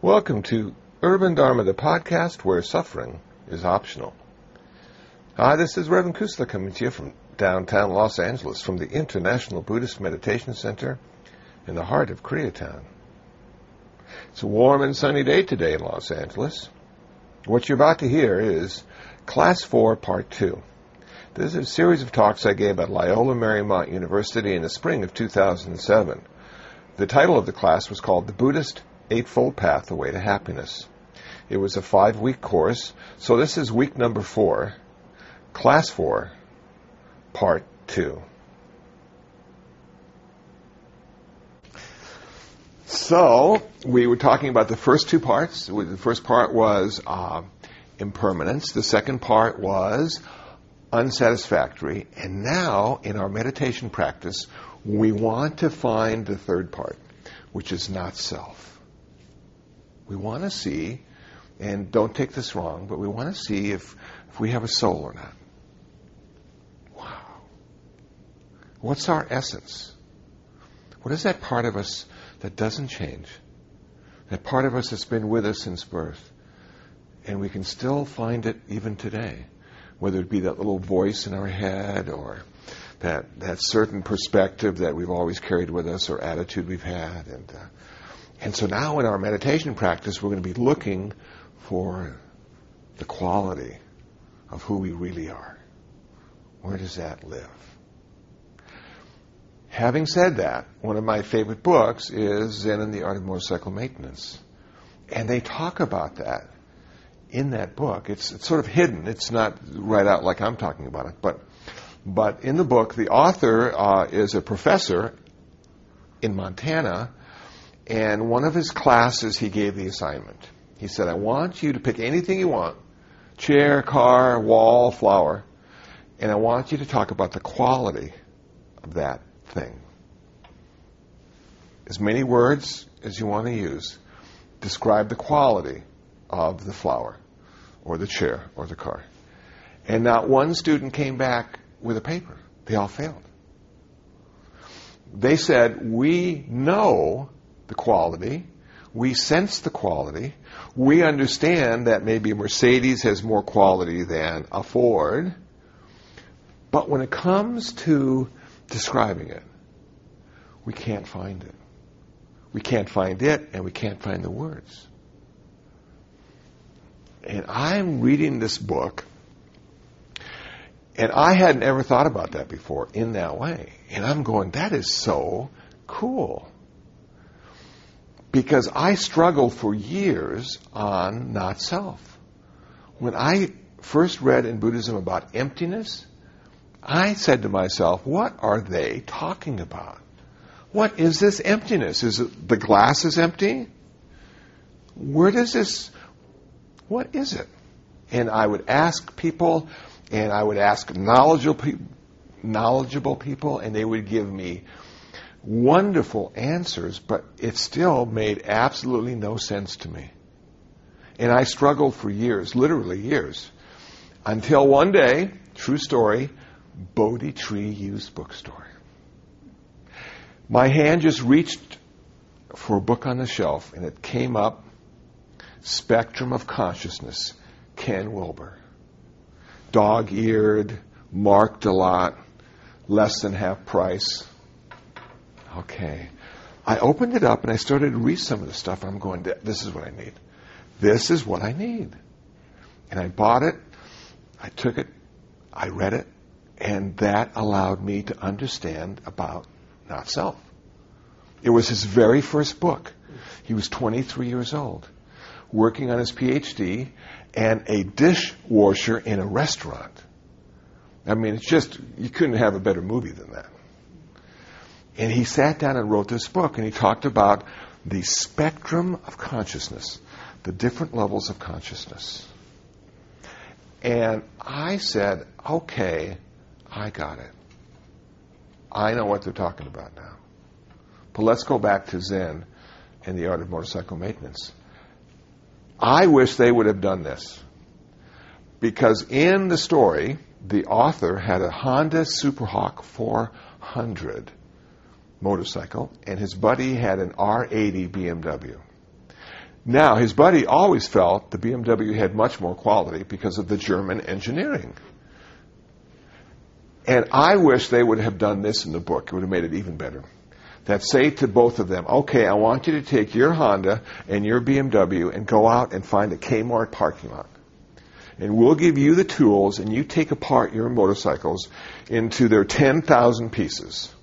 Welcome to Urban Dharma, the podcast where suffering is optional. Hi, this is Reverend Kusala coming to you from downtown Los Angeles from the International Buddhist Meditation Center in the heart of Koreatown. It's a warm and sunny day today in Los Angeles. What you're about to hear is Class 4, Part 2. This is a series of talks I gave at Loyola Marymount University in the spring of 2007. The title of the class was called The Buddhist Eightfold Path, The Way to Happiness. It was a five week course, so this is week number four, class four, part two. So, we were talking about the first two parts. The first part was uh, impermanence, the second part was unsatisfactory, and now in our meditation practice, we want to find the third part, which is not self. We want to see, and don't take this wrong, but we want to see if, if we have a soul or not. Wow. What's our essence? What is that part of us that doesn't change? That part of us that's been with us since birth. And we can still find it even today. Whether it be that little voice in our head or that, that certain perspective that we've always carried with us or attitude we've had. And uh, and so now in our meditation practice, we're going to be looking for the quality of who we really are. Where does that live? Having said that, one of my favorite books is Zen and the Art of Motorcycle Maintenance. And they talk about that in that book. It's, it's sort of hidden. It's not right out like I'm talking about it. But, but in the book, the author uh, is a professor in Montana and one of his classes, he gave the assignment. He said, I want you to pick anything you want chair, car, wall, flower and I want you to talk about the quality of that thing. As many words as you want to use, describe the quality of the flower or the chair or the car. And not one student came back with a paper. They all failed. They said, We know the quality. We sense the quality. We understand that maybe Mercedes has more quality than a Ford. But when it comes to describing it, we can't find it. We can't find it, and we can't find the words. And I'm reading this book, and I hadn't ever thought about that before in that way. And I'm going, that is so cool because I struggled for years on not self. When I first read in Buddhism about emptiness, I said to myself, what are they talking about? What is this emptiness? Is it the glass is empty? Where does this, what is it? And I would ask people, and I would ask knowledgeable, knowledgeable people, and they would give me wonderful answers, but it still made absolutely no sense to me. And I struggled for years, literally years, until one day, true story, Bodhi Tree Used Bookstore. My hand just reached for a book on the shelf, and it came up Spectrum of Consciousness, Ken Wilber. Dog eared, marked a lot, less than half price. Okay. I opened it up and I started to read some of the stuff. I'm going, this is what I need. This is what I need. And I bought it. I took it. I read it. And that allowed me to understand about not self. It was his very first book. He was 23 years old, working on his PhD and a dishwasher in a restaurant. I mean, it's just, you couldn't have a better movie than that. And he sat down and wrote this book, and he talked about the spectrum of consciousness, the different levels of consciousness. And I said, okay, I got it. I know what they're talking about now. But let's go back to Zen and the art of motorcycle maintenance. I wish they would have done this. Because in the story, the author had a Honda Superhawk 400 motorcycle, and his buddy had an R80 BMW. Now, his buddy always felt the BMW had much more quality because of the German engineering. And I wish they would have done this in the book. It would have made it even better. That say to both of them, okay, I want you to take your Honda and your BMW and go out and find a Kmart parking lot. And we'll give you the tools and you take apart your motorcycles into their 10,000 pieces.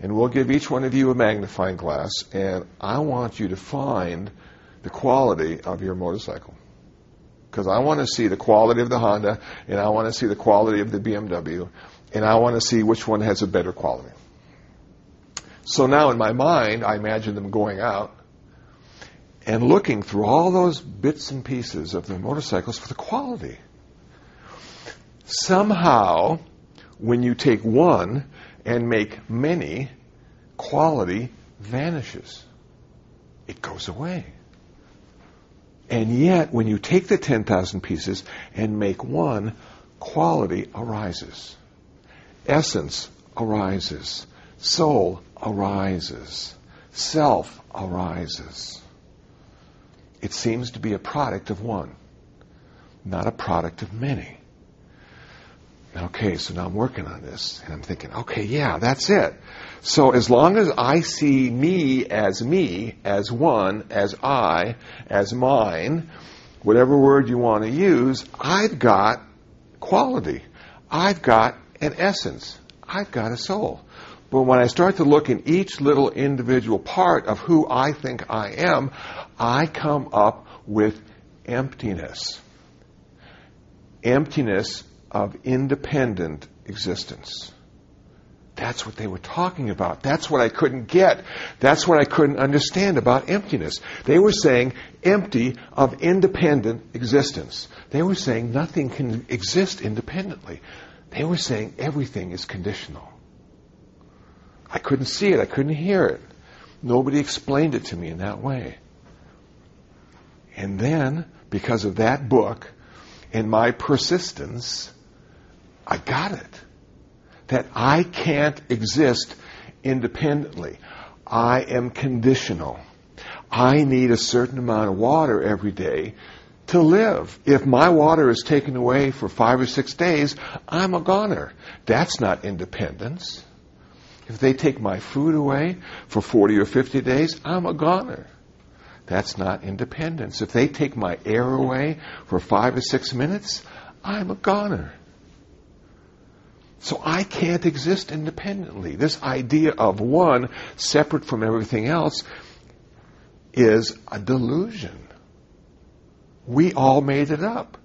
And we'll give each one of you a magnifying glass and I want you to find the quality of your motorcycle. Because I want to see the quality of the Honda and I want to see the quality of the BMW and I want to see which one has a better quality. So now in my mind, I imagine them going out and looking through all those bits and pieces of their motorcycles for the quality. Somehow, when you take one and make many, quality vanishes. It goes away. And yet, when you take the 10,000 pieces and make one, quality arises essence arises, soul arises, self arises. It seems to be a product of one, not a product of many. Okay, so now I'm working on this, and I'm thinking, okay, yeah, that's it. So as long as I see me as me, as one, as I, as mine, whatever word you want to use, I've got quality. I've got an essence. I've got a soul. But when I start to look in each little individual part of who I think I am, I come up with emptiness. Emptiness of independent existence. That's what they were talking about. That's what I couldn't get. That's what I couldn't understand about emptiness. They were saying empty of independent existence. They were saying nothing can exist independently. They were saying everything is conditional. I couldn't see it. I couldn't hear it. Nobody explained it to me in that way. And then, because of that book and my persistence, I got it. That I can't exist independently. I am conditional. I need a certain amount of water every day to live. If my water is taken away for five or six days, I'm a goner. That's not independence. If they take my food away for 40 or 50 days, I'm a goner. That's not independence. If they take my air away for five or six minutes, I'm a goner. So I can't exist independently. This idea of one separate from everything else is a delusion. We all made it up.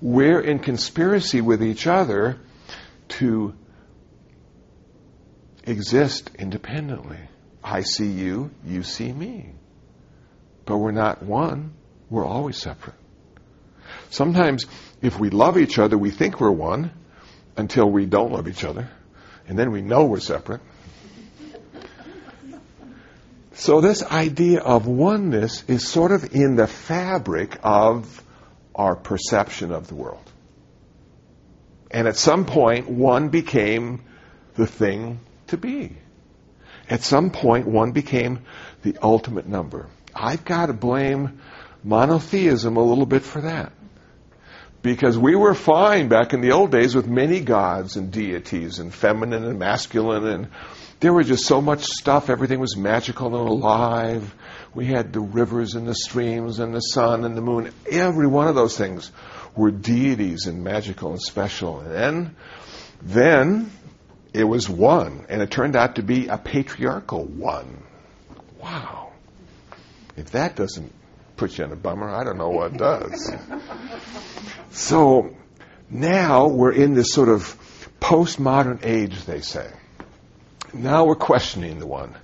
We're in conspiracy with each other to exist independently. I see you, you see me. But we're not one, we're always separate. Sometimes, if we love each other, we think we're one until we don't love each other, and then we know we're separate. So this idea of oneness is sort of in the fabric of our perception of the world. And at some point, one became the thing to be. At some point, one became the ultimate number. I've got to blame monotheism a little bit for that. Because we were fine back in the old days with many gods and deities and feminine and masculine and there was just so much stuff. Everything was magical and alive. We had the rivers and the streams and the sun and the moon. Every one of those things were deities and magical and special. And then, then it was one, and it turned out to be a patriarchal one. Wow. If that doesn't put you in a bummer, I don't know what does. so now we're in this sort of postmodern age, they say. Now we're questioning the one.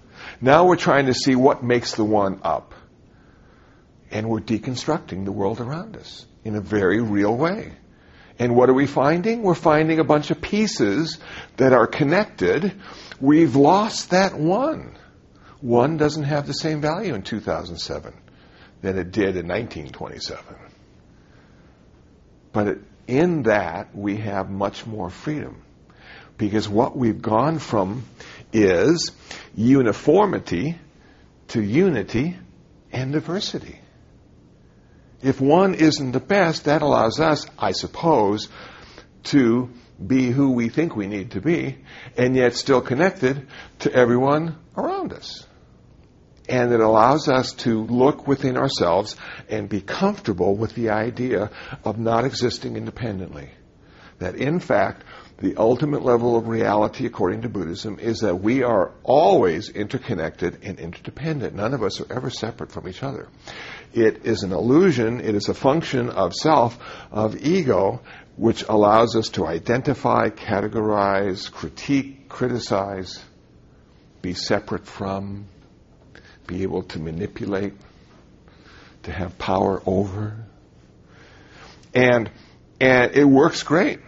Now we're trying to see what makes the one up. And we're deconstructing the world around us in a very real way. And what are we finding? We're finding a bunch of pieces that are connected. We've lost that one. One doesn't have the same value in 2007 than it did in 1927. But in that, we have much more freedom. Because what we've gone from is uniformity to unity and diversity. If one isn't the best, that allows us, I suppose, to be who we think we need to be, and yet still connected to everyone around us. And it allows us to look within ourselves and be comfortable with the idea of not existing independently. That in fact, the ultimate level of reality, according to Buddhism, is that we are always interconnected and interdependent. None of us are ever separate from each other. It is an illusion, it is a function of self, of ego, which allows us to identify, categorize, critique, criticize, be separate from, be able to manipulate, to have power over. And, and it works great.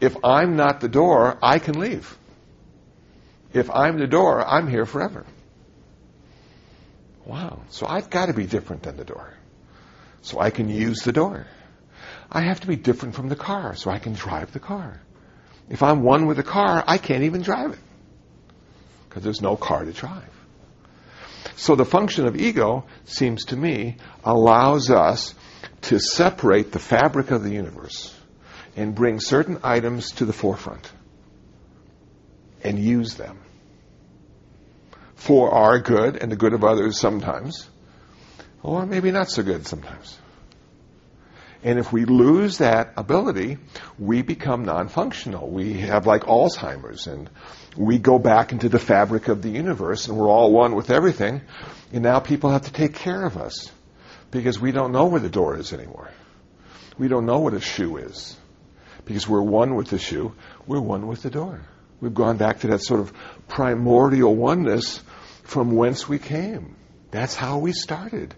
If I'm not the door, I can leave. If I'm the door, I'm here forever. Wow. So I've got to be different than the door. So I can use the door. I have to be different from the car so I can drive the car. If I'm one with the car, I can't even drive it because there's no car to drive. So the function of ego seems to me allows us to separate the fabric of the universe and bring certain items to the forefront and use them for our good and the good of others sometimes, or maybe not so good sometimes. And if we lose that ability, we become non-functional. We have like Alzheimer's and we go back into the fabric of the universe and we're all one with everything. And now people have to take care of us because we don't know where the door is anymore. We don't know what a shoe is because we're one with the shoe. We're one with the door. We've gone back to that sort of primordial oneness from whence we came. That's how we started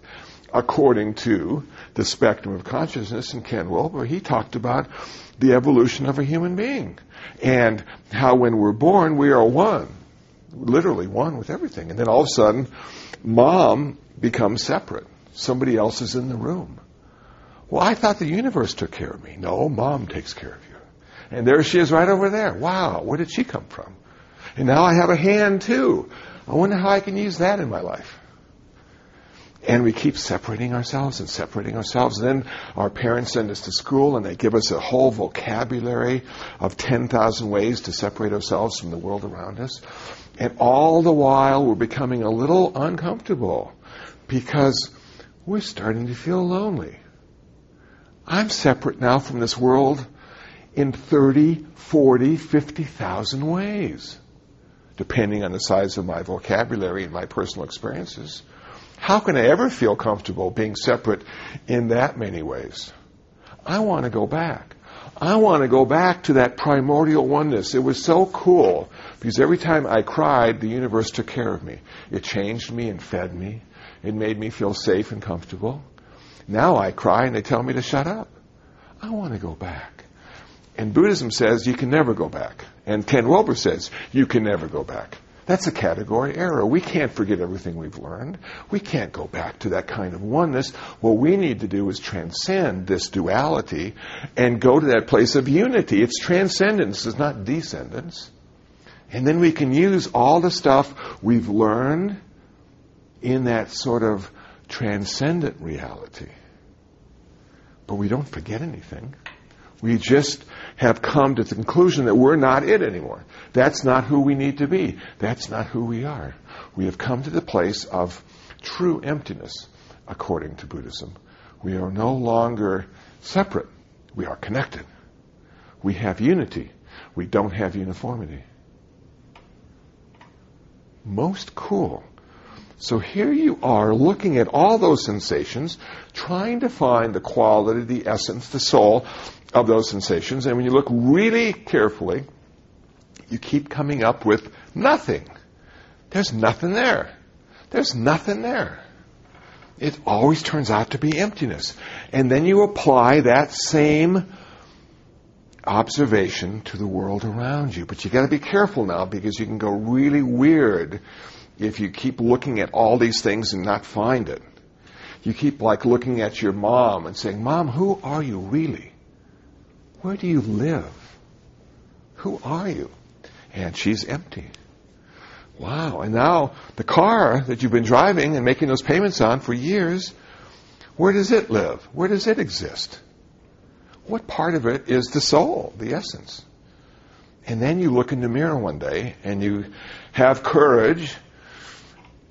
according to the spectrum of consciousness in Ken Wilber, he talked about the evolution of a human being and how when we're born, we are one, literally one with everything. And then all of a sudden, mom becomes separate. Somebody else is in the room. Well, I thought the universe took care of me. No, mom takes care of you. And there she is right over there. Wow, where did she come from? And now I have a hand too. I wonder how I can use that in my life. And we keep separating ourselves and separating ourselves. Then our parents send us to school and they give us a whole vocabulary of 10,000 ways to separate ourselves from the world around us. And all the while we're becoming a little uncomfortable because we're starting to feel lonely. I'm separate now from this world in 30, 40, 50,000 ways, depending on the size of my vocabulary and my personal experiences. How can I ever feel comfortable being separate in that many ways? I want to go back. I want to go back to that primordial oneness. It was so cool because every time I cried, the universe took care of me. It changed me and fed me. It made me feel safe and comfortable. Now I cry and they tell me to shut up. I want to go back. And Buddhism says you can never go back. And Ken Wilber says you can never go back. That's a category error. We can't forget everything we've learned. We can't go back to that kind of oneness. What we need to do is transcend this duality and go to that place of unity. It's transcendence, it's not descendence. And then we can use all the stuff we've learned in that sort of transcendent reality. But we don't forget anything. We just have come to the conclusion that we're not it anymore. That's not who we need to be. That's not who we are. We have come to the place of true emptiness, according to Buddhism. We are no longer separate. We are connected. We have unity. We don't have uniformity. Most cool. So here you are looking at all those sensations, trying to find the quality, the essence, the soul of those sensations. And when you look really carefully, you keep coming up with nothing. There's nothing there. There's nothing there. It always turns out to be emptiness. And then you apply that same observation to the world around you. But you gotta be careful now because you can go really weird if you keep looking at all these things and not find it. You keep like looking at your mom and saying, Mom, who are you really? Where do you live? Who are you? And she's empty. Wow. And now the car that you've been driving and making those payments on for years, Where does it live? Where does it exist? What part of it is the soul, the essence? And then you look in the mirror one day and you have courage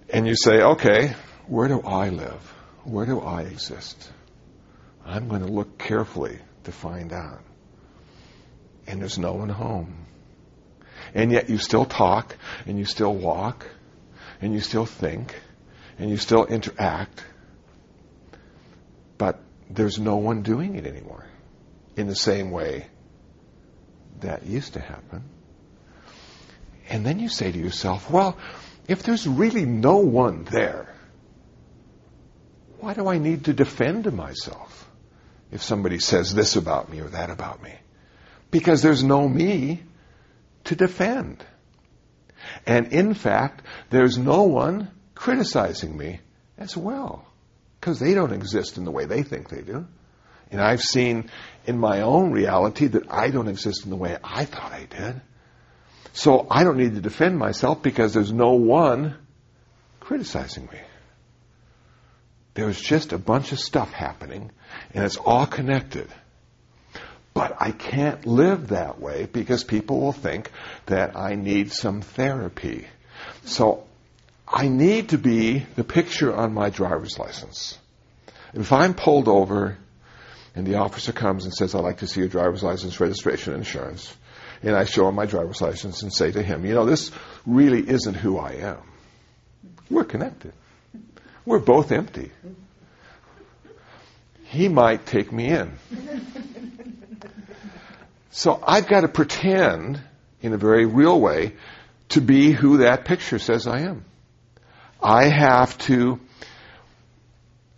and you say, okay, where do I live? Where do I exist? I'm going to look carefully to find out. And there's no one home. And yet you still talk and you still walk and you still think and you still interact. But there's no one doing it anymore in the same way that used to happen. And then you say to yourself, well, if there's really no one there, why do I need to defend myself if somebody says this about me or that about me? Because there's no me to defend. And in fact, there's no one criticizing me as well. Because they don't exist in the way they think they do. And I've seen in my own reality that I don't exist in the way I thought I did. So I don't need to defend myself because there's no one criticizing me. There's just a bunch of stuff happening and it's all connected. But I can't live that way because people will think that I need some therapy. So I need to be the picture on my driver's license. If I'm pulled over and the officer comes and says, I'd like to see your driver's license, registration, insurance, and I show him my driver's license and say to him, you know, this really isn't who I am. We're connected. We're both empty. He might take me in. So I've got to pretend in a very real way to be who that picture says I am. I have to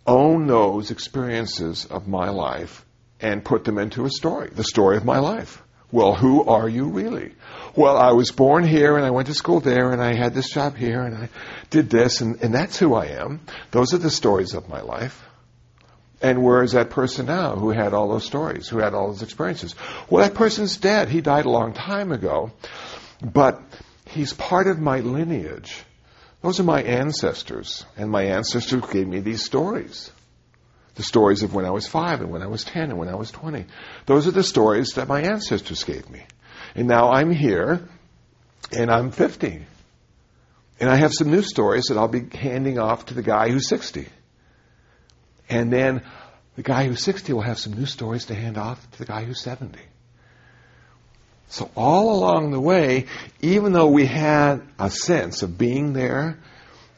own those experiences of my life and put them into a story, the story of my life. Well, who are you really? Well, I was born here and I went to school there and I had this job here and I did this and, and that's who I am. Those are the stories of my life. And where is that person now who had all those stories, who had all those experiences? Well, that person's dead. He died a long time ago. But he's part of my lineage. Those are my ancestors. And my ancestors gave me these stories. The stories of when I was five and when I was ten and when I was twenty. Those are the stories that my ancestors gave me. And now I'm here and I'm 50. And I have some new stories that I'll be handing off to the guy who's 60. And then the guy who's 60 will have some new stories to hand off to the guy who's 70. So all along the way, even though we had a sense of being there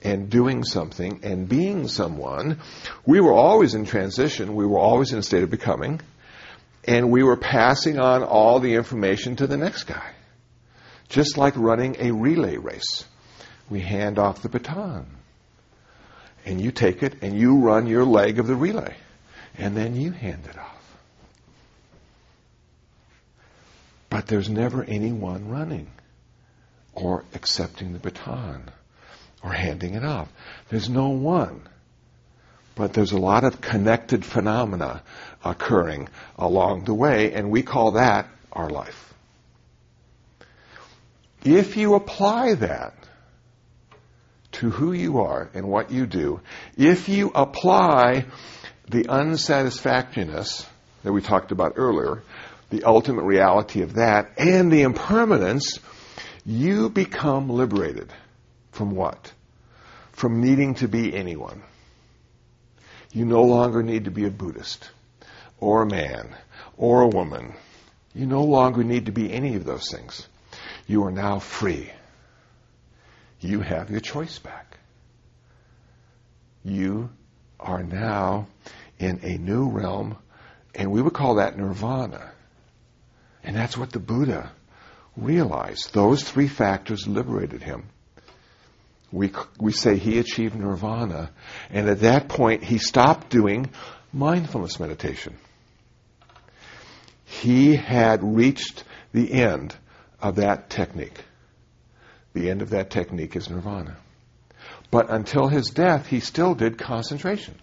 and doing something and being someone, we were always in transition. We were always in a state of becoming. And we were passing on all the information to the next guy. Just like running a relay race. We hand off the baton. And you take it and you run your leg of the relay. And then you hand it off. But there's never anyone running or accepting the baton or handing it off. There's no one. But there's a lot of connected phenomena occurring along the way, and we call that our life. If you apply that to who you are and what you do, if you apply the unsatisfactoriness that we talked about earlier, the ultimate reality of that, and the impermanence, you become liberated from what? From needing to be anyone. You no longer need to be a Buddhist, or a man, or a woman. You no longer need to be any of those things. You are now free. You have your choice back. You are now in a new realm, and we would call that nirvana. And that's what the Buddha realized. Those three factors liberated him. We, we say he achieved nirvana, and at that point he stopped doing mindfulness meditation. He had reached the end of that technique. The end of that technique is nirvana. But until his death, he still did concentration.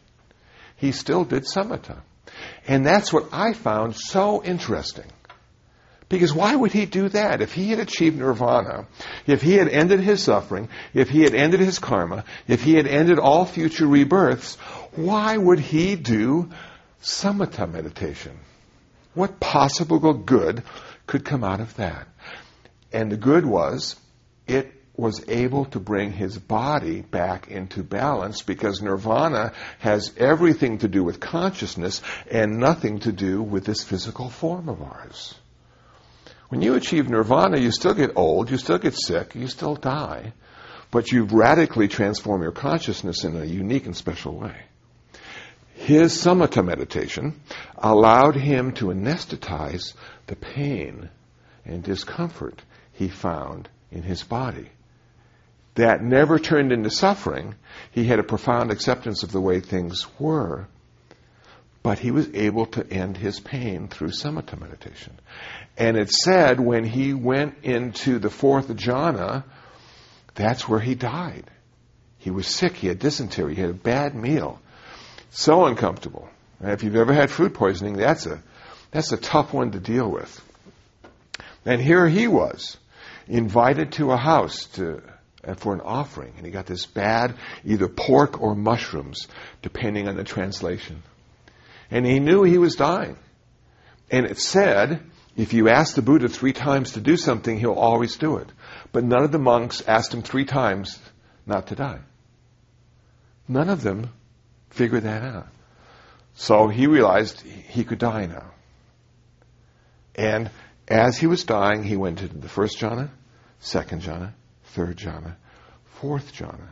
He still did samatha. And that's what I found so interesting Because why would he do that? If he had achieved nirvana, if he had ended his suffering, if he had ended his karma, if he had ended all future rebirths, why would he do samatha meditation? What possible good could come out of that? And the good was, it was able to bring his body back into balance because nirvana has everything to do with consciousness and nothing to do with this physical form of ours. When you achieve nirvana, you still get old, you still get sick, you still die, but you've radically transformed your consciousness in a unique and special way. His samatha meditation allowed him to anesthetize the pain and discomfort he found in his body that never turned into suffering. He had a profound acceptance of the way things were, but he was able to end his pain through samatha meditation. And it said when he went into the fourth jhana, that's where he died. He was sick, he had dysentery, he had a bad meal. So uncomfortable. And if you've ever had food poisoning, that's a that's a tough one to deal with. And here he was, invited to a house to uh, for an offering, and he got this bad either pork or mushrooms, depending on the translation. And he knew he was dying. And it said, if you ask the Buddha three times to do something, he'll always do it. But none of the monks asked him three times not to die. None of them figured that out. So he realized he could die now. And as he was dying, he went into the first jhana, second jhana, third jhana, fourth jhana,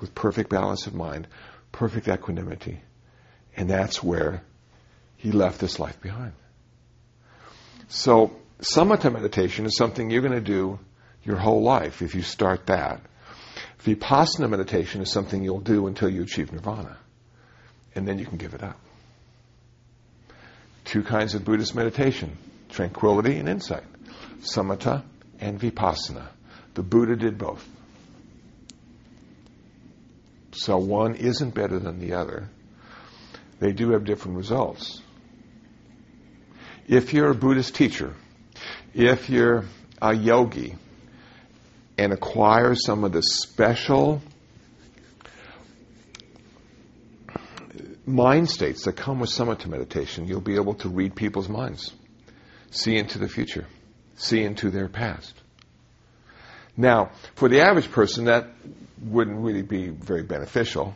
with perfect balance of mind, perfect equanimity. And that's where he left this life behind. So, samatha meditation is something you're going to do your whole life if you start that. Vipassana meditation is something you'll do until you achieve nirvana. And then you can give it up. Two kinds of Buddhist meditation tranquility and insight, samatha and vipassana. The Buddha did both. So one isn't better than the other. They do have different results. If you're a Buddhist teacher, if you're a yogi and acquire some of the special mind states that come with samatha meditation, you'll be able to read people's minds, see into the future, see into their past. Now, for the average person, that wouldn't really be very beneficial.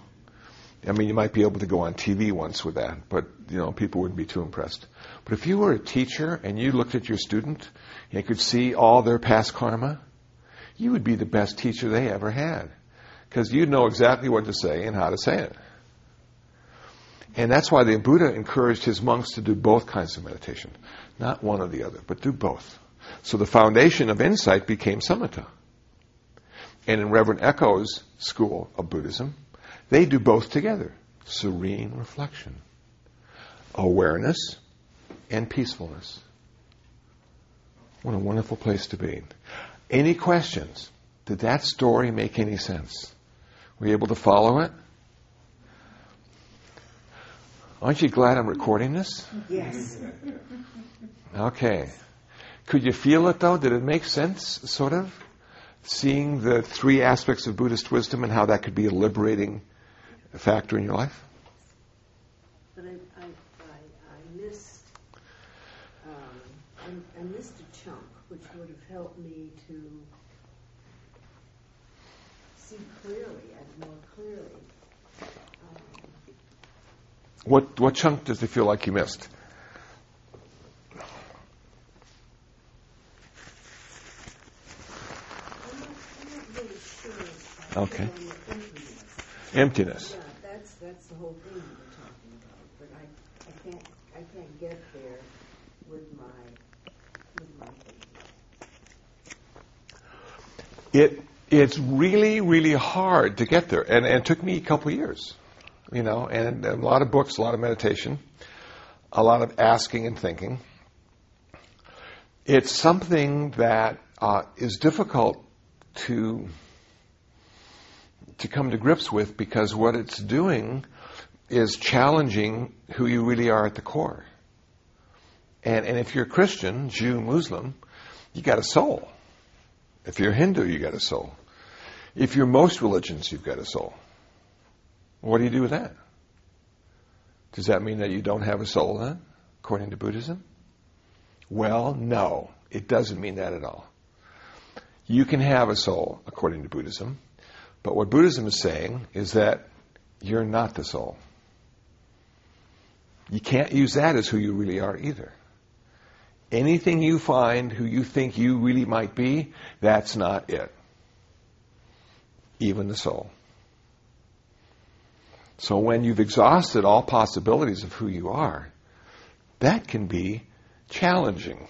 I mean, you might be able to go on TV once with that, but you know, people wouldn't be too impressed. But if you were a teacher and you looked at your student and could see all their past karma, you would be the best teacher they ever had. Because you'd know exactly what to say and how to say it. And that's why the Buddha encouraged his monks to do both kinds of meditation. Not one or the other, but do both. So the foundation of insight became samatha. And in Reverend Echo's school of Buddhism, they do both together serene reflection, awareness, and peacefulness. What a wonderful place to be. Any questions? Did that story make any sense? Were you able to follow it? Aren't you glad I'm recording this? Yes. Okay. Could you feel it though? Did it make sense, sort of? seeing the three aspects of Buddhist wisdom and how that could be a liberating factor in your life? But I, I, I, I missed um, I, I, missed a chunk which would have helped me to see clearly and more clearly. Um, what what chunk does it feel like you missed? Okay. Emptiness. Yeah, that's that's the whole thing we're talking about. But I, I can't I can't get there with my with my thinking. It it's really really hard to get there, and, and it took me a couple years, you know, and a lot of books, a lot of meditation, a lot of asking and thinking. It's something that uh, is difficult to to come to grips with because what it's doing is challenging who you really are at the core. And, and if you're a Christian, Jew, Muslim, you got a soul. If you're Hindu, you got a soul. If you're most religions, you've got a soul. What do you do with that? Does that mean that you don't have a soul then, according to Buddhism? Well, no, it doesn't mean that at all. You can have a soul, according to Buddhism, but what Buddhism is saying is that you're not the soul. You can't use that as who you really are either. Anything you find who you think you really might be, that's not it. Even the soul. So when you've exhausted all possibilities of who you are, that can be challenging.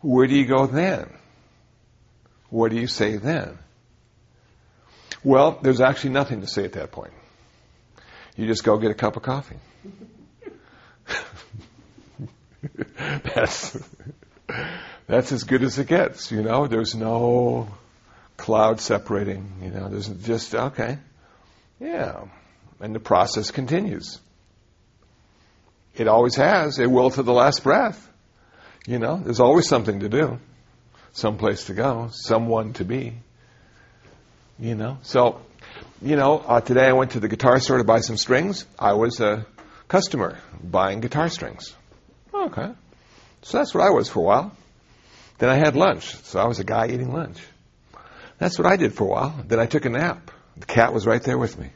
Where do you go then? What do you say then? Well, there's actually nothing to say at that point. You just go get a cup of coffee. that's that's as good as it gets, you know. There's no cloud separating, you know. There's just okay, yeah, and the process continues. It always has. It will to the last breath. You know, there's always something to do, some place to go, someone to be. You know, so you know, uh, today I went to the guitar store to buy some strings. I was a customer buying guitar strings. Okay. So that's what I was for a while. Then I had lunch. So I was a guy eating lunch. That's what I did for a while. Then I took a nap. The cat was right there with me.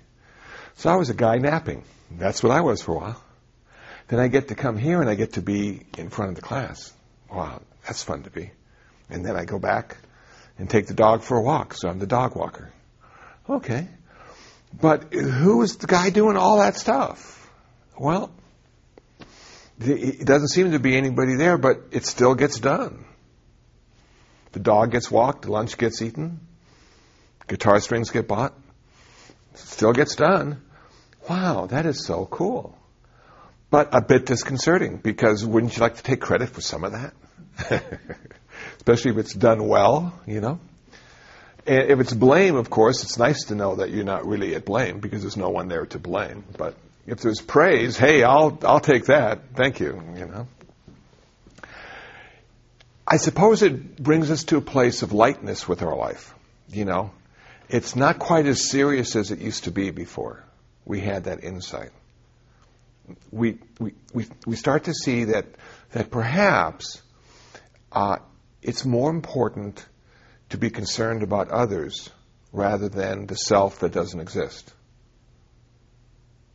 So I was a guy napping. That's what I was for a while. Then I get to come here and I get to be in front of the class. Wow, that's fun to be. And then I go back and take the dog for a walk. So I'm the dog walker. Okay. But who is the guy doing all that stuff? Well, it doesn't seem to be anybody there, but it still gets done. The dog gets walked, lunch gets eaten, guitar strings get bought, still gets done. Wow, that is so cool. But a bit disconcerting because wouldn't you like to take credit for some of that? Especially if it's done well, you know? And if it's blame, of course, it's nice to know that you're not really at blame because there's no one there to blame. But if there's praise, hey, I'll I'll take that. Thank you. You know. I suppose it brings us to a place of lightness with our life. You know, it's not quite as serious as it used to be before. We had that insight. We we we, we start to see that that perhaps uh, it's more important to be concerned about others rather than the self that doesn't exist.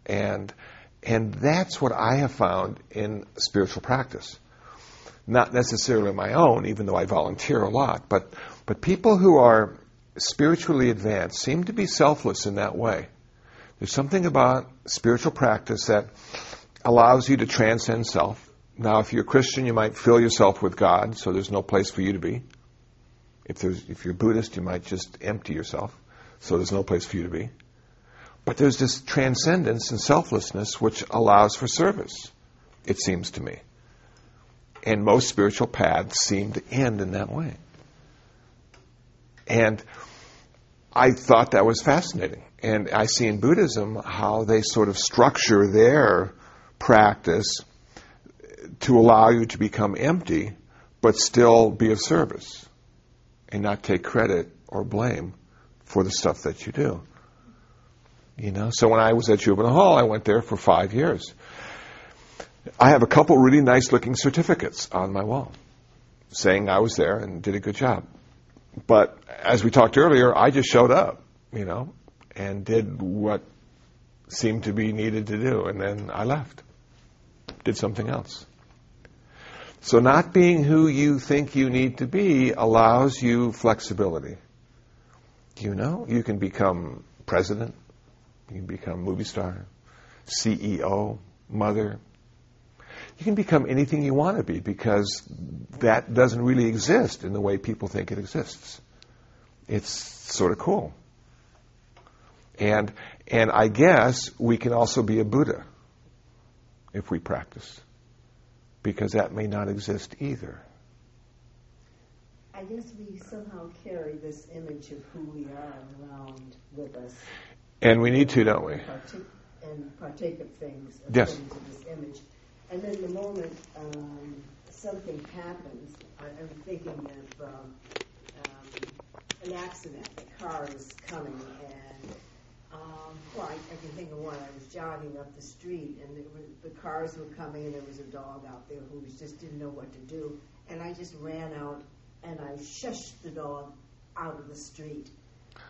And, and that's what I have found in spiritual practice. Not necessarily my own, even though I volunteer a lot, but, but people who are spiritually advanced seem to be selfless in that way. There's something about spiritual practice that allows you to transcend self. Now, if you're a Christian, you might fill yourself with God, so there's no place for you to be. If, there's, if you're Buddhist, you might just empty yourself, so there's no place for you to be. But there's this transcendence and selflessness which allows for service, it seems to me. And most spiritual paths seem to end in that way. And I thought that was fascinating. And I see in Buddhism how they sort of structure their practice to allow you to become empty, but still be of service and not take credit or blame for the stuff that you do. You know, so when I was at Juvenile Hall, I went there for five years. I have a couple really nice looking certificates on my wall saying I was there and did a good job. But as we talked earlier, I just showed up, you know, and did what seemed to be needed to do, and then I left. Did something else. So not being who you think you need to be allows you flexibility. You know, you can become president, you can become movie star, CEO, mother. You can become anything you want to be because that doesn't really exist in the way people think it exists. It's sort of cool. And and I guess we can also be a Buddha if we practice. Because that may not exist either. I guess we somehow carry this image of who we are around with us and we need to, don't we? and partake of things yes. to this image. And then the moment um, something happens, I, I'm thinking of um, um, an accident. The car is coming, and um, well, I, I can think of one. I was jogging up the street, and the cars were coming, and there was a dog out there who just didn't know what to do, and I just ran out and I shushed the dog out of the street.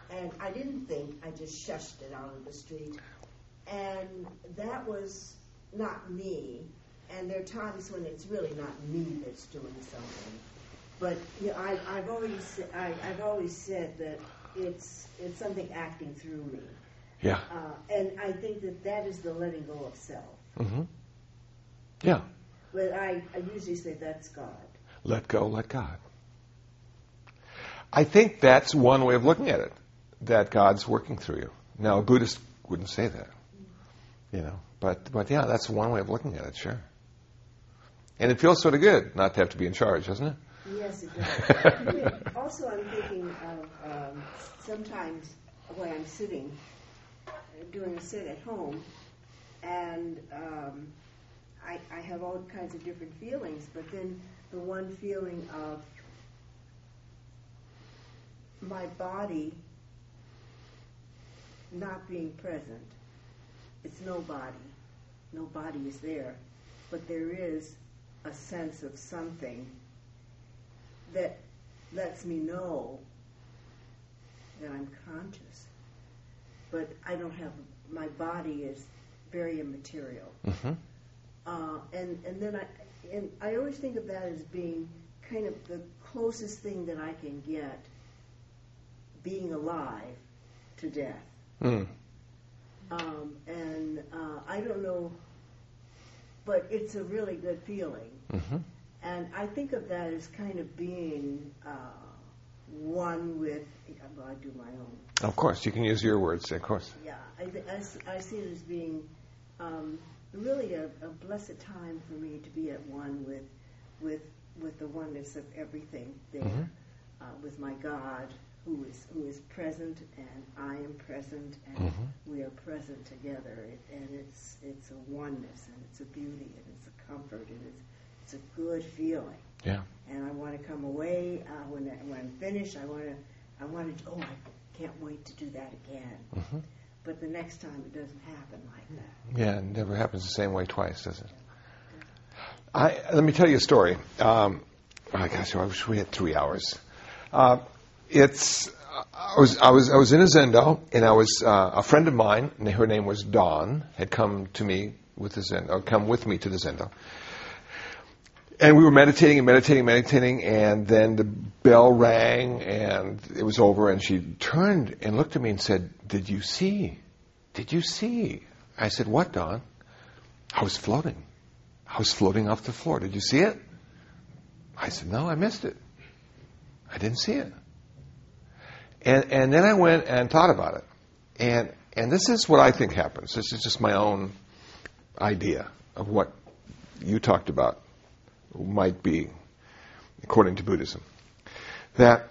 And I didn't think, I just shushed it out of the street. And that was not me. And there are times when it's really not me that's doing something. But yeah, I, I've always I, I've always said that it's it's something acting through me. Yeah. Uh, and I think that that is the letting go of self. Mm-hmm. Yeah. But I, I usually say that's God. Let go, let God. I think that's one way of looking at it, that God's working through you. Now, a Buddhist wouldn't say that, you know, but, but yeah, that's one way of looking at it, sure. And it feels sort of good not to have to be in charge, doesn't it? Yes, it does. also, I'm thinking of um, sometimes when I'm sitting, doing a sit at home, and um, I, I have all kinds of different feelings, but then the one feeling of my body not being present. It's no body. No body is there. But there is a sense of something that lets me know that I'm conscious. But I don't have, my body is very immaterial. Mm-hmm. Uh, and, and then I, and I always think of that as being kind of the closest thing that I can get being alive to death. Mm. Um, and uh, I don't know, but it's a really good feeling. Mm-hmm. And I think of that as kind of being uh, one with, well, I do my own. Of course, you can use your words, of course. Yeah, I, I, I see it as being um, really a, a blessed time for me to be at one with, with, with the oneness of everything there, mm-hmm. uh, with my God, who is who is present and I am present and mm-hmm. we are present together it, and it's it's a oneness and it's a beauty and it's a comfort and it's it's a good feeling. Yeah. And I want to come away uh, when I, when I'm finished. I want to I want to oh I can't wait to do that again. Mm-hmm. But the next time it doesn't happen like that. Yeah, it never happens the same way twice, does it? I, let me tell you a story. Um, oh gosh, I wish we had three hours. Uh, it's I was I was I was in a zendo, and I was uh, a friend of mine, and her name was Dawn, had come to me with the zendo, come with me to the zendo, and we were meditating and meditating, meditating, and then the bell rang, and it was over, and she turned and looked at me and said, "Did you see? Did you see?" I said, "What, Dawn?" I was floating. I was floating off the floor. Did you see it? I said, "No, I missed it. I didn't see it." And, and then I went and thought about it. And, and this is what I think happens. This is just my own idea of what you talked about might be, according to Buddhism. That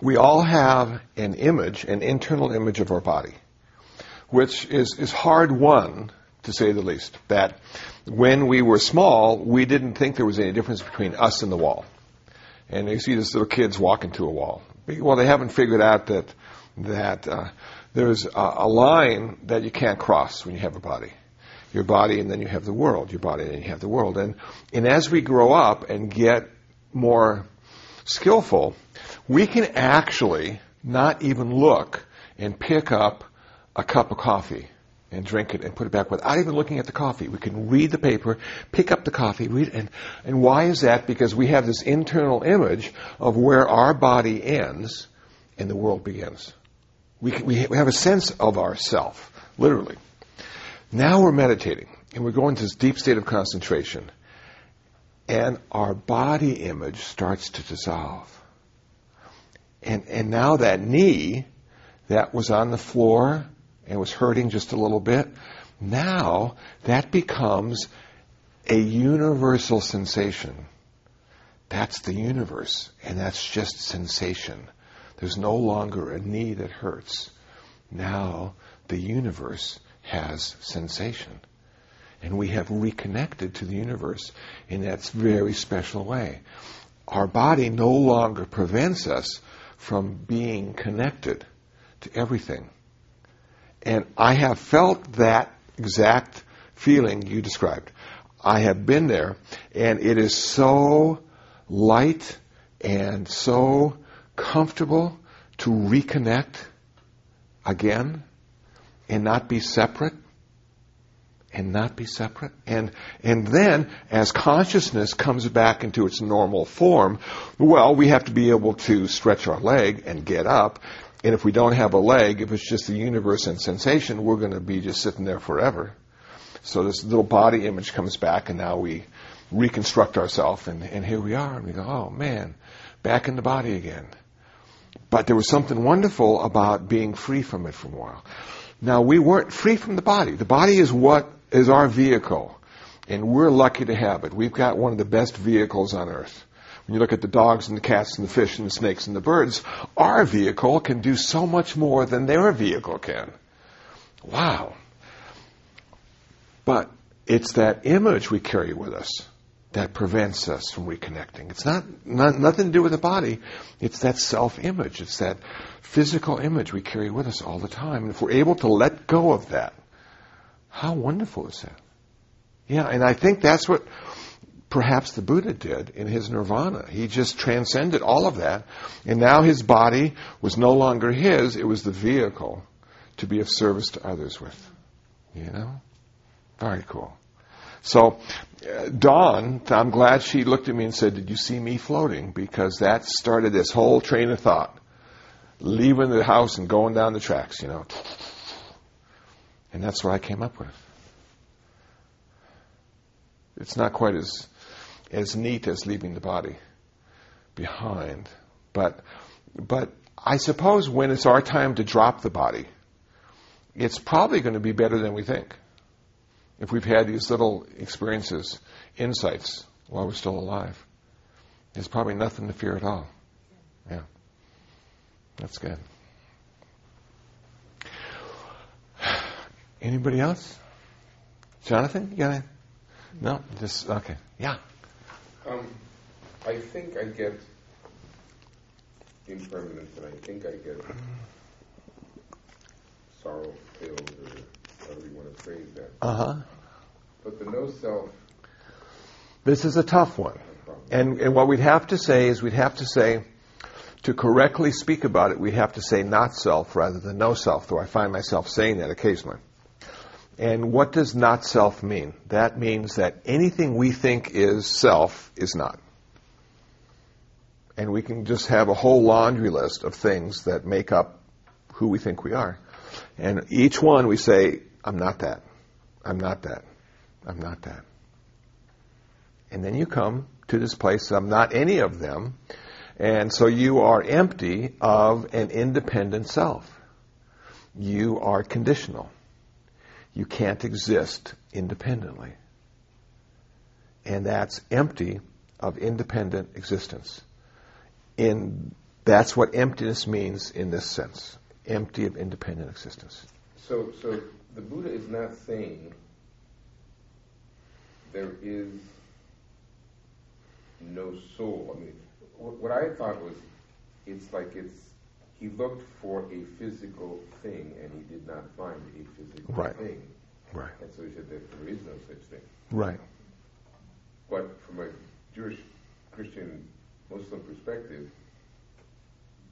we all have an image, an internal image of our body, which is, is hard won, to say the least. That when we were small, we didn't think there was any difference between us and the wall. And you see these little kids walking to a wall. Well, they haven't figured out that that uh, there's a, a line that you can't cross when you have a body. Your body, and then you have the world. Your body, and then you have the world. And and as we grow up and get more skillful, we can actually not even look and pick up a cup of coffee and drink it and put it back without even looking at the coffee. We can read the paper, pick up the coffee, read, and, and why is that? Because we have this internal image of where our body ends and the world begins. We, can, we have a sense of ourself, literally. Now we're meditating and we're going to this deep state of concentration and our body image starts to dissolve. And, and now that knee that was on the floor and was hurting just a little bit, now that becomes a universal sensation. That's the universe, and that's just sensation. There's no longer a knee that hurts. Now the universe has sensation. And we have reconnected to the universe in that very special way. Our body no longer prevents us from being connected to everything. And I have felt that exact feeling you described. I have been there, and it is so light and so comfortable to reconnect again and not be separate and not be separate. And, and then, as consciousness comes back into its normal form, well, we have to be able to stretch our leg and get up. And if we don't have a leg, if it's just the universe and sensation, we're going to be just sitting there forever. So this little body image comes back, and now we reconstruct ourselves, and, and here we are. And we go, oh man, back in the body again. But there was something wonderful about being free from it for a while. Now, we weren't free from the body. The body is what is our vehicle. And we're lucky to have it. We've got one of the best vehicles on earth. When you look at the dogs and the cats and the fish and the snakes and the birds, our vehicle can do so much more than their vehicle can. Wow. But it's that image we carry with us that prevents us from reconnecting. It's not, not nothing to do with the body. It's that self-image. It's that physical image we carry with us all the time. And if we're able to let go of that, how wonderful is that? Yeah, and I think that's what perhaps the Buddha did in his nirvana. He just transcended all of that, and now his body was no longer his, it was the vehicle to be of service to others with. You know? Very cool. So, uh, Dawn, I'm glad she looked at me and said, Did you see me floating? Because that started this whole train of thought. Leaving the house and going down the tracks, you know. And that's what I came up with. It's not quite as, as neat as leaving the body behind. But, but I suppose when it's our time to drop the body, it's probably going to be better than we think if we've had these little experiences, insights while we're still alive. There's probably nothing to fear at all. Yeah. That's good. Anybody else? Jonathan, you got any? No, just okay. Yeah. Um, I think I get impermanence, and I think I get sorrow filled or however you want to phrase that. Uh huh. But the no self. This is a tough one. And, and what we'd have to say is we'd have to say, to correctly speak about it, we'd have to say not self rather than no self, though I find myself saying that occasionally. And what does not self mean? That means that anything we think is self is not. And we can just have a whole laundry list of things that make up who we think we are. And each one we say, I'm not that. I'm not that. I'm not that. And then you come to this place, I'm not any of them. And so you are empty of an independent self. You are conditional. You can't exist independently. And that's empty of independent existence. In, that's what emptiness means in this sense. Empty of independent existence. So, so the Buddha is not saying there is no soul. I mean, what I thought was it's like it's he looked for a physical thing and he did not find a physical right. thing. Right. And so he said that there is no such thing. Right. But from a Jewish, Christian, Muslim perspective,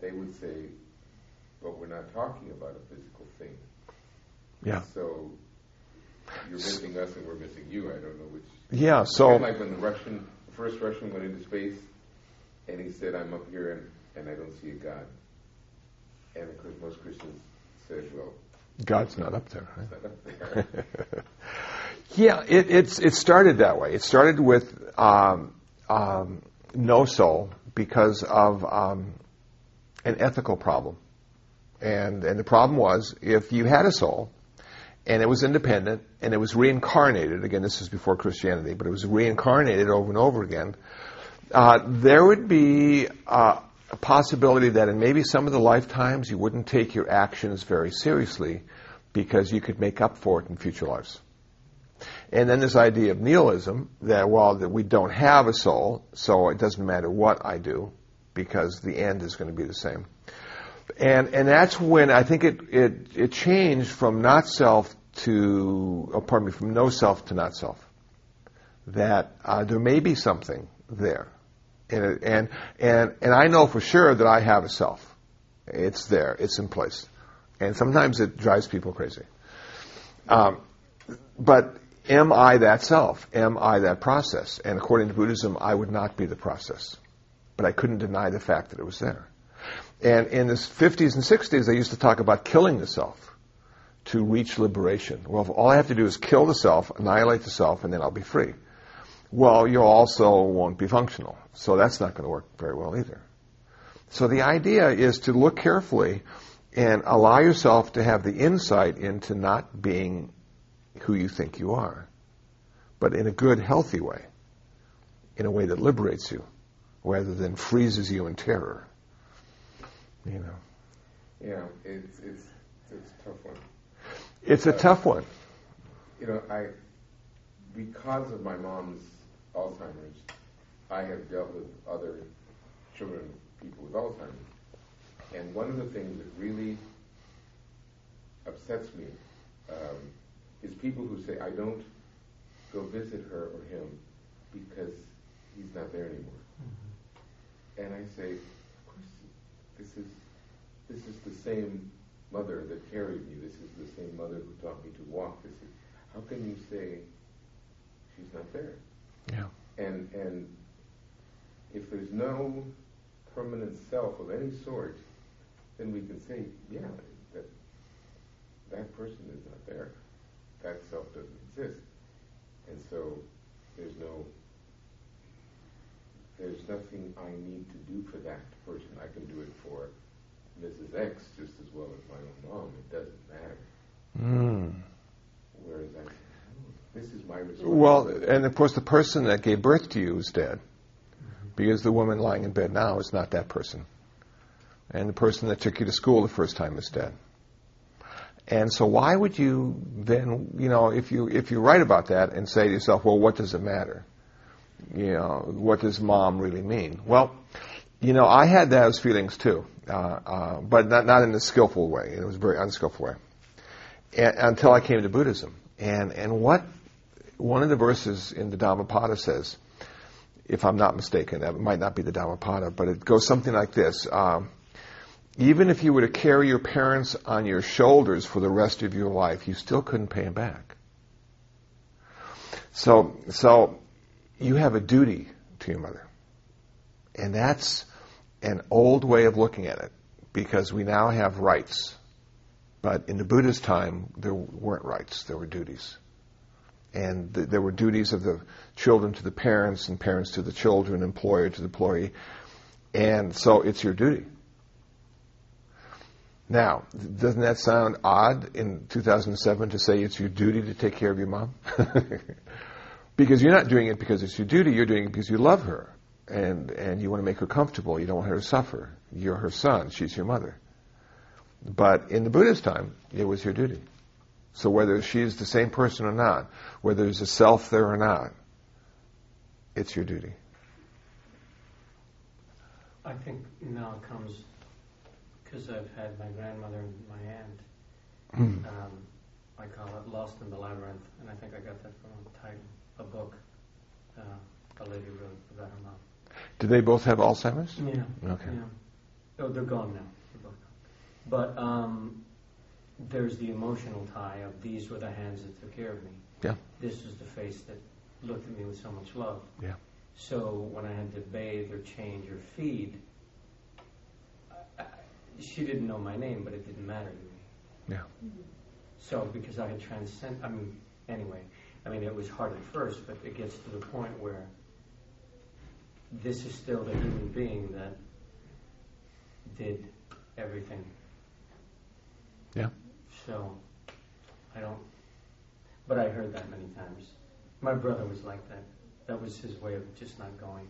they would say, but we're not talking about a physical thing. Yeah. So you're missing us and we're missing you. I don't know which. Yeah. So like when the Russian, the first Russian went into space, and he said, "I'm up here and, and I don't see a God." And of course, most Christians said, "Well, God's not up there. there." Yeah, it, it's it started that way. It started with um, um, no soul because of um, an ethical problem, and and the problem was if you had a soul and it was independent and it was reincarnated again. This is before Christianity, but it was reincarnated over and over again. Uh, there would be uh, a possibility that in maybe some of the lifetimes you wouldn't take your actions very seriously because you could make up for it in future lives. And then this idea of nihilism that well that we don't have a soul, so it doesn't matter what I do because the end is going to be the same. And and that's when I think it it, it changed from not self to oh, pardon me from no self to not self. That uh, there may be something there, and, and and and I know for sure that I have a self. It's there. It's in place, and sometimes it drives people crazy. Um, but am I that self? Am I that process? And according to Buddhism, I would not be the process. But I couldn't deny the fact that it was there. And in the 50s and 60s, they used to talk about killing the self to reach liberation. Well, all I have to do is kill the self, annihilate the self, and then I'll be free. Well, you also won't be functional. So that's not going to work very well either. So the idea is to look carefully and allow yourself to have the insight into not being who you think you are, but in a good, healthy way, in a way that liberates you, rather than freezes you in terror. You know. Yeah, it's it's it's a tough one. It's a uh, tough one. You know, I because of my mom's Alzheimer's, I have dealt with other children, people with Alzheimer's, and one of the things that really upsets me um, is people who say, I don't go visit her or him because he's not there anymore. Mm-hmm. And I say, of course, this is, this is the same mother that carried me. This is the same mother who taught me to walk. This is, how can you say she's not there? Yeah. And, and if there's no permanent self of any sort, then we can say, yeah, that that person is not there that self doesn't exist. And so there's no, there's nothing I need to do for that person. I can do it for Mrs. X just as well as my own mom. It doesn't matter. Mm. Whereas I this is my responsibility. Well, and of course, the person that gave birth to you is dead. Mm-hmm. Because the woman lying in bed now is not that person. And the person that took you to school the first time is dead. And so why would you then, you know, if you if you write about that and say to yourself, well, what does it matter? You know, what does mom really mean? Well, you know, I had those feelings too, uh, uh, but not not in a skillful way. It was a very unskillful way. Until I came to Buddhism, and and what one of the verses in the Dhammapada says, if I'm not mistaken, that might not be the Dhammapada, but it goes something like this. Um, even if you were to carry your parents on your shoulders for the rest of your life, you still couldn't pay them back. So, so you have a duty to your mother. And that's an old way of looking at it because we now have rights. But in the Buddha's time, there weren't rights, there were duties. And th- there were duties of the children to the parents and parents to the children, employer to the employee. And so it's your duty. Now, doesn't that sound odd in 2007 to say it's your duty to take care of your mom? because you're not doing it because it's your duty, you're doing it because you love her and, and you want to make her comfortable, you don't want her to suffer. You're her son, she's your mother. But in the Buddha's time, it was your duty. So whether she's the same person or not, whether there's a self there or not, it's your duty. I think now comes because I've had my grandmother and my aunt. Hmm. um, I call it Lost in the Labyrinth, and I think I got that from a title, a book uh, a lady wrote about her mom. Do they both have Alzheimer's? Yeah. Okay. Yeah. Oh, they're gone now. They're both gone. But um, there's the emotional tie of these were the hands that took care of me. Yeah. This was the face that looked at me with so much love. Yeah. So when I had to bathe or change or feed, she didn't know my name, but it didn't matter to me. Yeah. So because I had transcended, I mean, anyway, I mean, it was hard at first, but it gets to the point where this is still the human being that did everything. Yeah. So I don't, but I heard that many times. My brother was like that. That was his way of just not going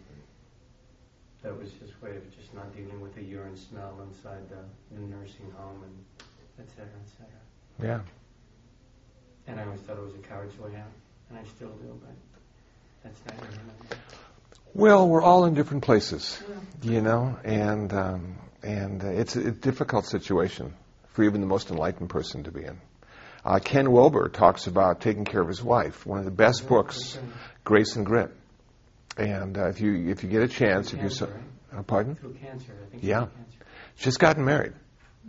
that was his way of just not dealing with the urine smell inside the, the nursing home and et cetera, et cetera. Yeah. And I always thought it was a coward's way out. and I still do, but that's here. Well, we're all in different places, you know, and um, and uh, it's a difficult situation for even the most enlightened person to be in. Uh, Ken Wilber talks about taking care of his wife. One of the best books, Grace and Grit. And uh, if you if you get a chance, if you Cancer, so, uh, pardon, Through cancer, I think. Yeah. she's gotten married,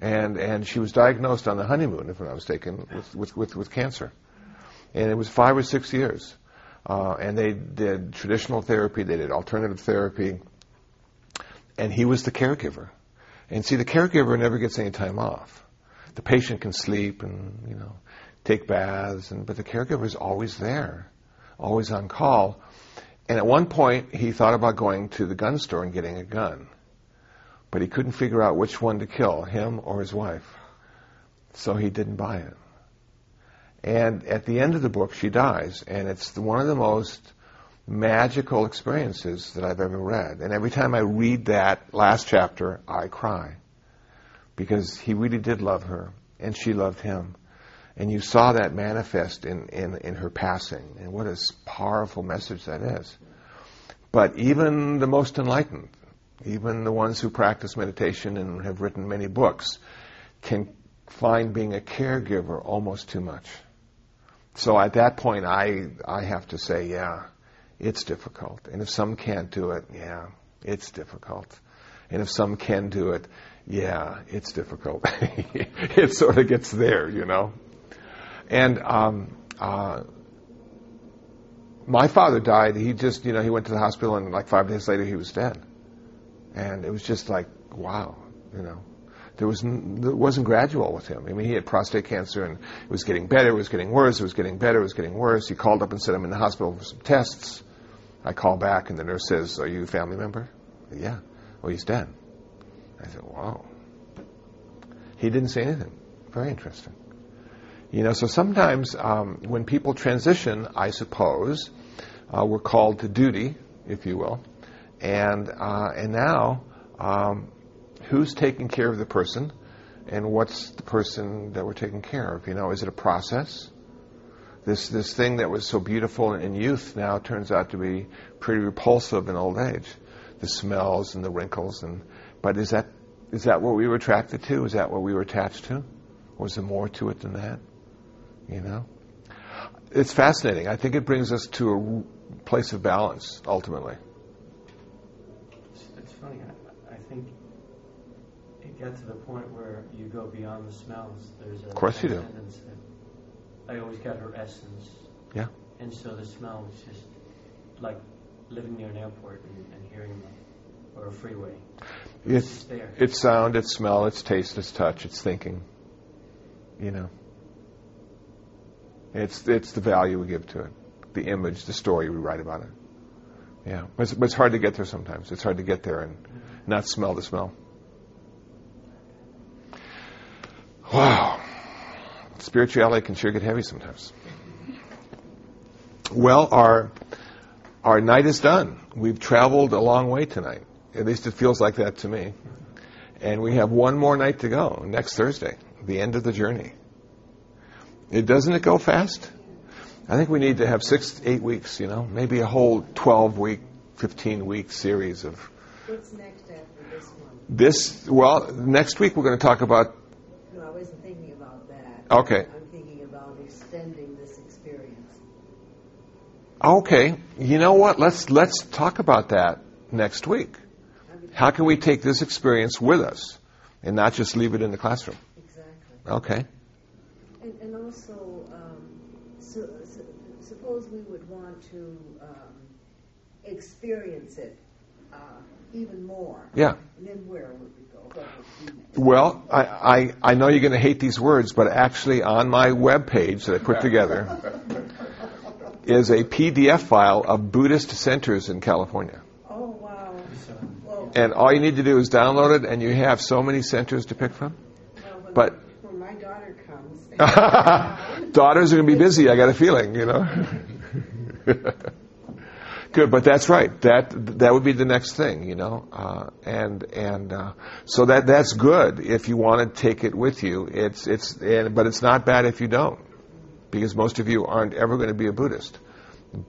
and and she was diagnosed on the honeymoon, if I'm not mistaken, with with with, with cancer, and it was five or six years, uh, and they did traditional therapy, they did alternative therapy, and he was the caregiver, and see the caregiver never gets any time off. The patient can sleep and you know take baths, and but the caregiver is always there, always on call. And at one point, he thought about going to the gun store and getting a gun but he couldn't figure out which one to kill, him or his wife. So he didn't buy it. And at the end of the book, she dies, and it's one of the most magical experiences that I've ever read. And every time I read that last chapter, I cry. Because he really did love her, and she loved him. And you saw that manifest in, in, in her passing, and what a powerful message that is. But even the most enlightened, even the ones who practice meditation and have written many books, can find being a caregiver almost too much. So at that point, I I have to say, yeah, it's difficult. And if some can't do it, yeah, it's difficult. And if some can do it, yeah, it's difficult. it sort of gets there, you know. And um, uh, my father died. He just, you know, he went to the hospital, and like five days later, he was dead. And it was just like, wow, you know. There was it wasn't gradual with him. I mean, he had prostate cancer, and it was getting better, it was getting worse, it was getting better, it was getting worse. He called up and said, "I'm in the hospital for some tests." I call back, and the nurse says, "Are you a family member?" Yeah. Well, he's dead. I said, "Wow." He didn't say anything. Very interesting. You know, so sometimes um, when people transition, I suppose, uh, we're called to duty, if you will, and uh, and now, um, who's taking care of the person, and what's the person that we're taking care of? You know, is it a process? This this thing that was so beautiful in youth now turns out to be pretty repulsive in old age. The smells and the wrinkles, and but is that is that what we were attracted to? Is that what we were attached to? Or is there more to it than that? You know, it's fascinating. I think it brings us to a place of balance ultimately. It's, it's funny. I, I think it got to the point where you go beyond the smells. There's a Of course you do. I always got her essence. Yeah. And so the smell was just like living near an airport and, and hearing the, or a freeway. It's It's there. it's sound, it's smell, it's taste, it's touch, it's thinking. You know, it's it's the value we give to it, the image, the story we write about it. Yeah, but it's, but it's hard to get there sometimes. It's hard to get there and mm-hmm. not smell the smell. Wow, spirituality can sure get heavy sometimes. Well, our our night is done. We've traveled a long way tonight. At least it feels like that to me. And we have one more night to go next Thursday, the end of the journey. It doesn't it go fast? I think we need to have six, eight weeks, you know, maybe a whole 12 week, 15 week series of What's next after this one? this. Well, next week we're going to talk about. No, I wasn't thinking about that. Okay. I'm thinking about extending this experience. Okay, you know what? Let's let's talk about that next week. How can we take this experience with us and not just leave it in the classroom? Exactly. Okay. And, and also, um, so, so, suppose we would want to um, experience it uh, even more. Yeah. And then where would we go? Would? Well, I, I, I know you're going to hate these words, but actually on my web page that I put together is a PDF file of Buddhist centers in California. Oh, wow. So, Well, And all you need to do is download it, and you have so many centers to pick from. well, when, but- when my daughter comes, Daughters are going to be busy, I got a feeling, you know. Good, but that's right. That that would be the next thing, you know. Uh, and and uh, so that that's good if you want to take it with you. It's it's and, but it's not bad if you don't, because most of you aren't ever going to be a Buddhist.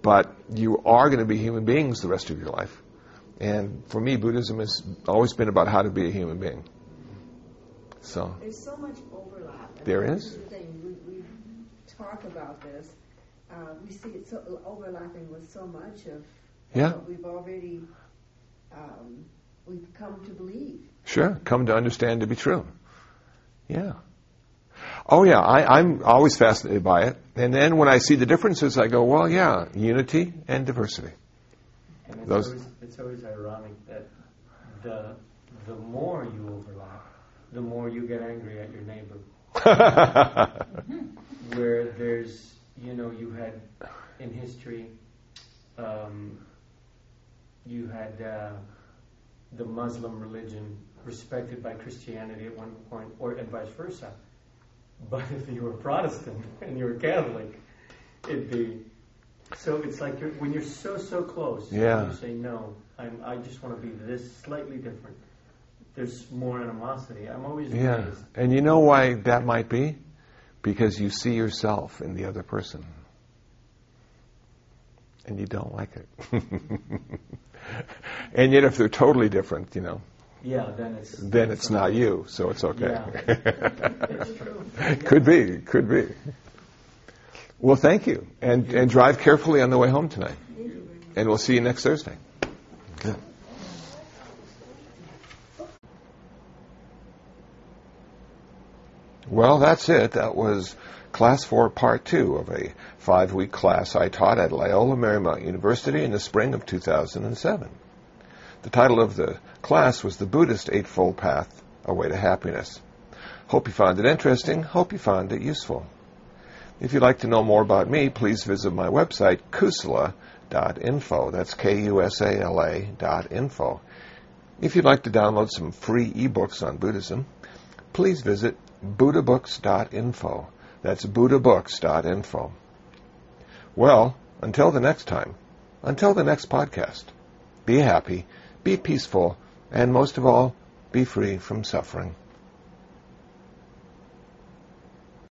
But you are going to be human beings the rest of your life. And for me, Buddhism has always been about how to be a human being. So There's so much overlap. And There is. the thing. We, we talk about this. Uh, we see it so overlapping with so much of Yeah. what we've already um, we've come to believe. Sure, come to understand to be true. Yeah. Oh yeah, I, I'm always fascinated by it. And then when I see the differences, I go, well, yeah, unity and diversity. And Those- it's always ironic that the the more you overlap, the more you get angry at your neighbor. Where there's, you know, you had in history, um, you had uh, the Muslim religion respected by Christianity at one point, or and vice versa. But if you were Protestant and you were Catholic, it'd be so. It's like you're, when you're so so close. Yeah. You say no. I'm, I just want to be this slightly different. There's more animosity. I'm always yeah. amazed. And you know why that might be? Because you see yourself in the other person. And you don't like it. and yet if they're totally different, you know, Yeah. Then it's then it's not you, so it's okay. It's true. could be, could be. Well, thank you, and and drive carefully on the way home tonight, and we'll see you next Thursday. Good. Well, that's it. That was Class 4, Part 2 of a five week class I taught at Loyola Marymount University in the spring of 2007. The title of the class was The Buddhist Eightfold Path A Way to Happiness. Hope you found it interesting. Hope you found it useful. If you'd like to know more about me, please visit my website, kusala.info. That's K-U-S-A-L-A dot info. If you'd like to download some free ebooks on Buddhism, please visit buddhabooks.info. That's buddhabooks.info. Well, until the next time, until the next podcast, be happy, be peaceful, and most of all, be free from suffering.